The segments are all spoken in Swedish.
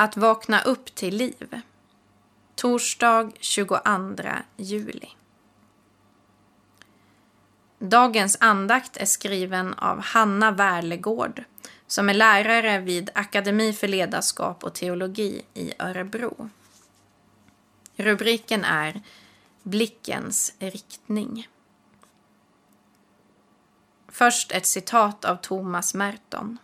Att vakna upp till liv. Torsdag 22 juli. Dagens andakt är skriven av Hanna Wärlegård som är lärare vid Akademi för ledarskap och teologi i Örebro. Rubriken är Blickens riktning. Först ett citat av Thomas Merton.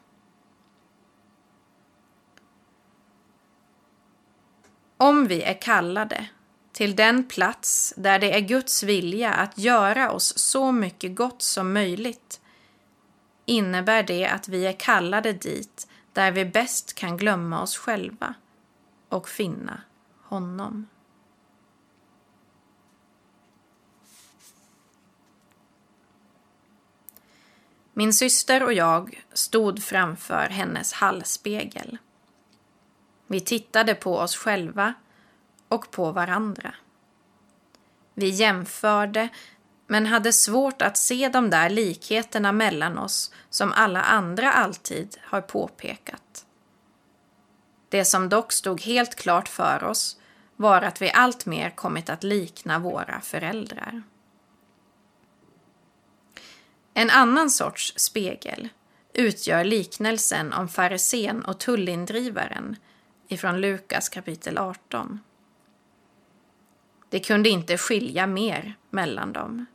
Om vi är kallade till den plats där det är Guds vilja att göra oss så mycket gott som möjligt innebär det att vi är kallade dit där vi bäst kan glömma oss själva och finna honom. Min syster och jag stod framför hennes hallspegel. Vi tittade på oss själva och på varandra. Vi jämförde men hade svårt att se de där likheterna mellan oss som alla andra alltid har påpekat. Det som dock stod helt klart för oss var att vi alltmer kommit att likna våra föräldrar. En annan sorts spegel utgör liknelsen om farisen och tullindrivaren ifrån Lukas kapitel 18. Det kunde inte skilja mer mellan dem.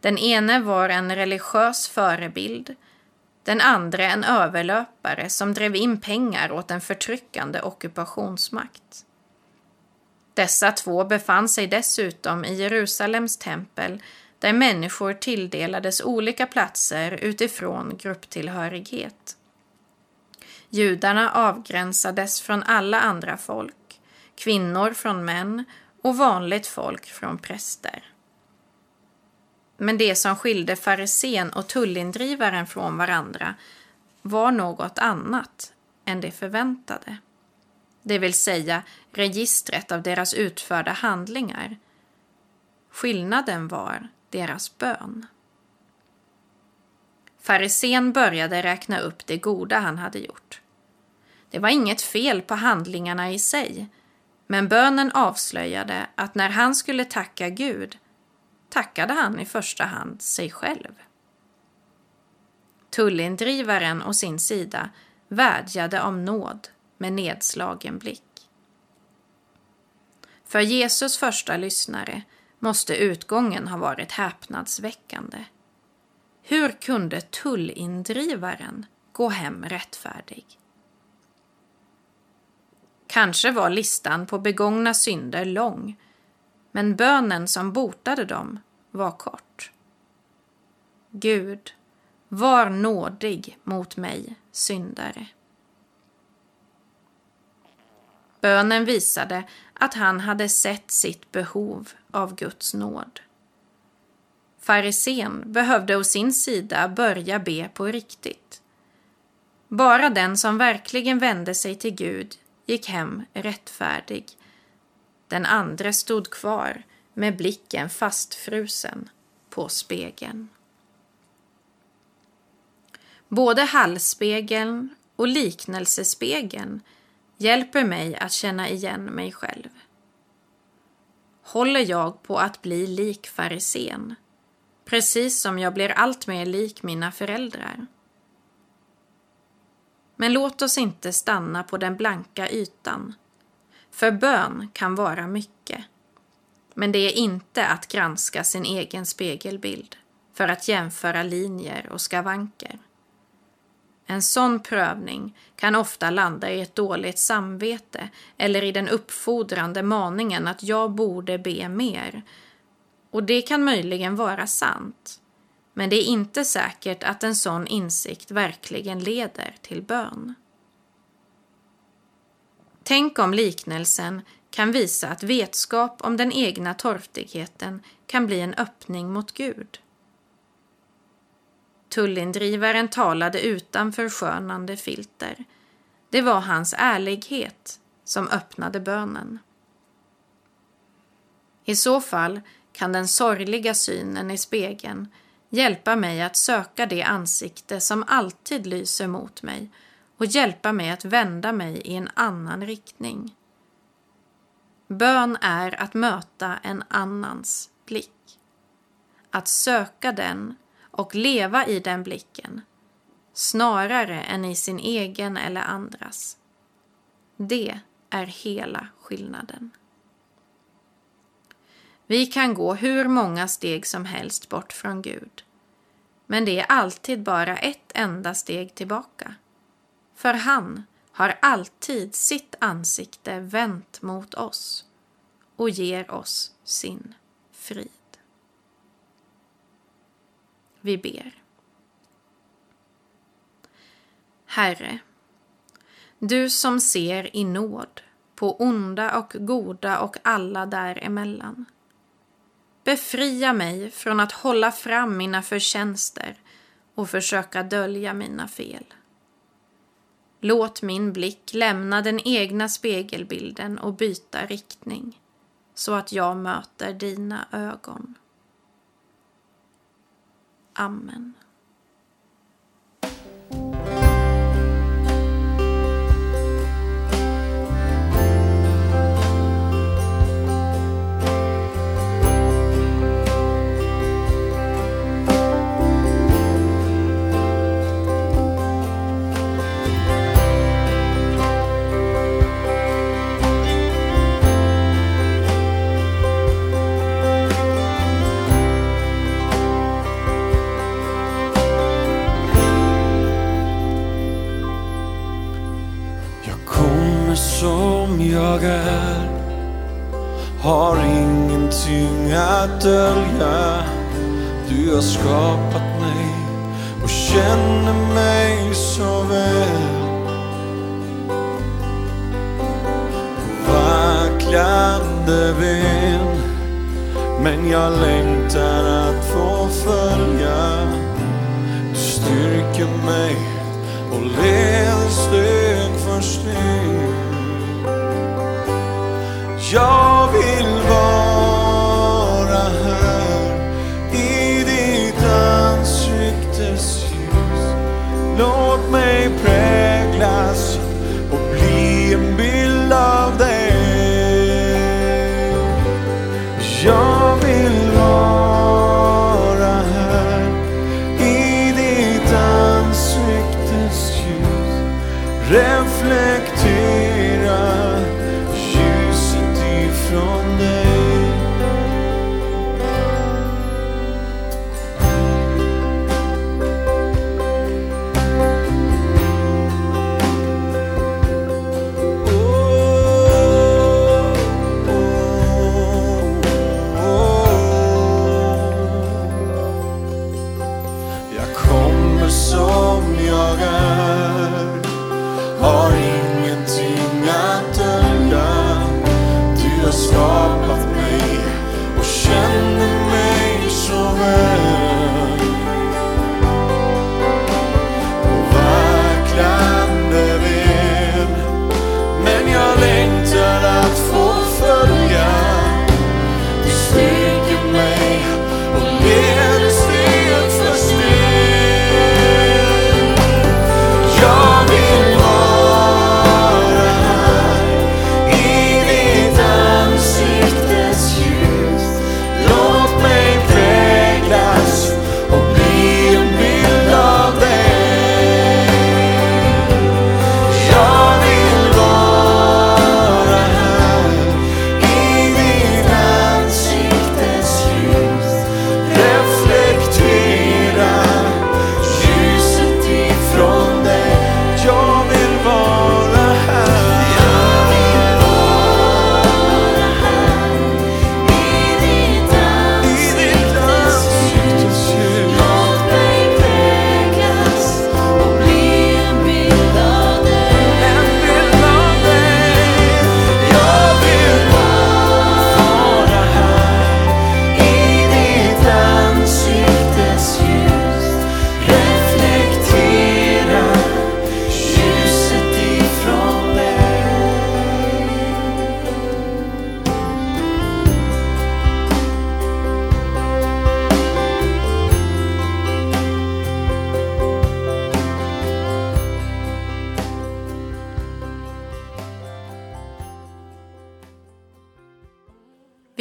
Den ene var en religiös förebild, den andra en överlöpare som drev in pengar åt en förtryckande ockupationsmakt. Dessa två befann sig dessutom i Jerusalems tempel där människor tilldelades olika platser utifrån grupptillhörighet. Judarna avgränsades från alla andra folk, kvinnor från män och vanligt folk från präster. Men det som skilde farisen och tullindrivaren från varandra var något annat än det förväntade. Det vill säga registret av deras utförda handlingar. Skillnaden var deras bön. Farisen började räkna upp det goda han hade gjort. Det var inget fel på handlingarna i sig, men bönen avslöjade att när han skulle tacka Gud tackade han i första hand sig själv. Tullindrivaren å sin sida vädjade om nåd med nedslagen blick. För Jesus första lyssnare måste utgången ha varit häpnadsväckande. Hur kunde tullindrivaren gå hem rättfärdig? Kanske var listan på begångna synder lång, men bönen som botade dem var kort. Gud, var nådig mot mig, syndare. Bönen visade att han hade sett sitt behov av Guds nåd. Farisén behövde å sin sida börja be på riktigt. Bara den som verkligen vände sig till Gud gick hem rättfärdig. Den andra stod kvar med blicken fastfrusen på spegeln. Både hallspegeln och liknelsespegeln hjälper mig att känna igen mig själv. Håller jag på att bli lik Farisén? precis som jag blir allt mer lik mina föräldrar? Men låt oss inte stanna på den blanka ytan, för bön kan vara mycket. Men det är inte att granska sin egen spegelbild för att jämföra linjer och skavanker. En sån prövning kan ofta landa i ett dåligt samvete eller i den uppfordrande maningen att jag borde be mer. Och det kan möjligen vara sant. Men det är inte säkert att en sån insikt verkligen leder till bön. Tänk om liknelsen kan visa att vetskap om den egna torftigheten kan bli en öppning mot Gud. Tullindrivaren talade utan förskönande filter. Det var hans ärlighet som öppnade bönen. I så fall kan den sorgliga synen i spegeln hjälpa mig att söka det ansikte som alltid lyser mot mig och hjälpa mig att vända mig i en annan riktning. Bön är att möta en annans blick. Att söka den och leva i den blicken snarare än i sin egen eller andras. Det är hela skillnaden. Vi kan gå hur många steg som helst bort från Gud. Men det är alltid bara ett enda steg tillbaka. För han har alltid sitt ansikte vänt mot oss och ger oss sin frid. Vi ber. Herre, du som ser i nåd på onda och goda och alla däremellan. Befria mig från att hålla fram mina förtjänster och försöka dölja mina fel. Låt min blick lämna den egna spegelbilden och byta riktning så att jag möter dina ögon. Amen. Som jag är har ingenting att dölja. Du har skapat mig och känner mig så väl. Vacklande ben, men jag längtar att få följa. Du styrker mig och leder steg för steg. Jag vill vara här i ditt ansiktes ljus. Låt mig präglas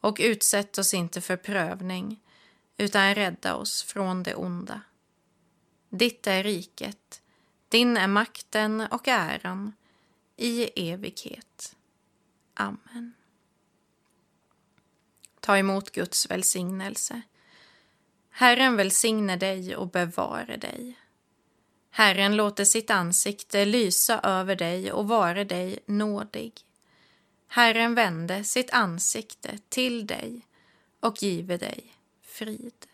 Och utsätt oss inte för prövning, utan rädda oss från det onda. Ditt är riket, din är makten och äran i evighet. Amen. Ta emot Guds välsignelse. Herren välsigne dig och bevare dig. Herren låter sitt ansikte lysa över dig och vare dig nådig. Herren vände sitt ansikte till dig och give dig frid.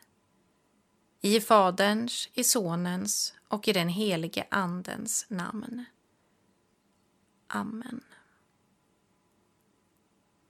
I Faderns, i Sonens och i den helige Andens namn. Amen.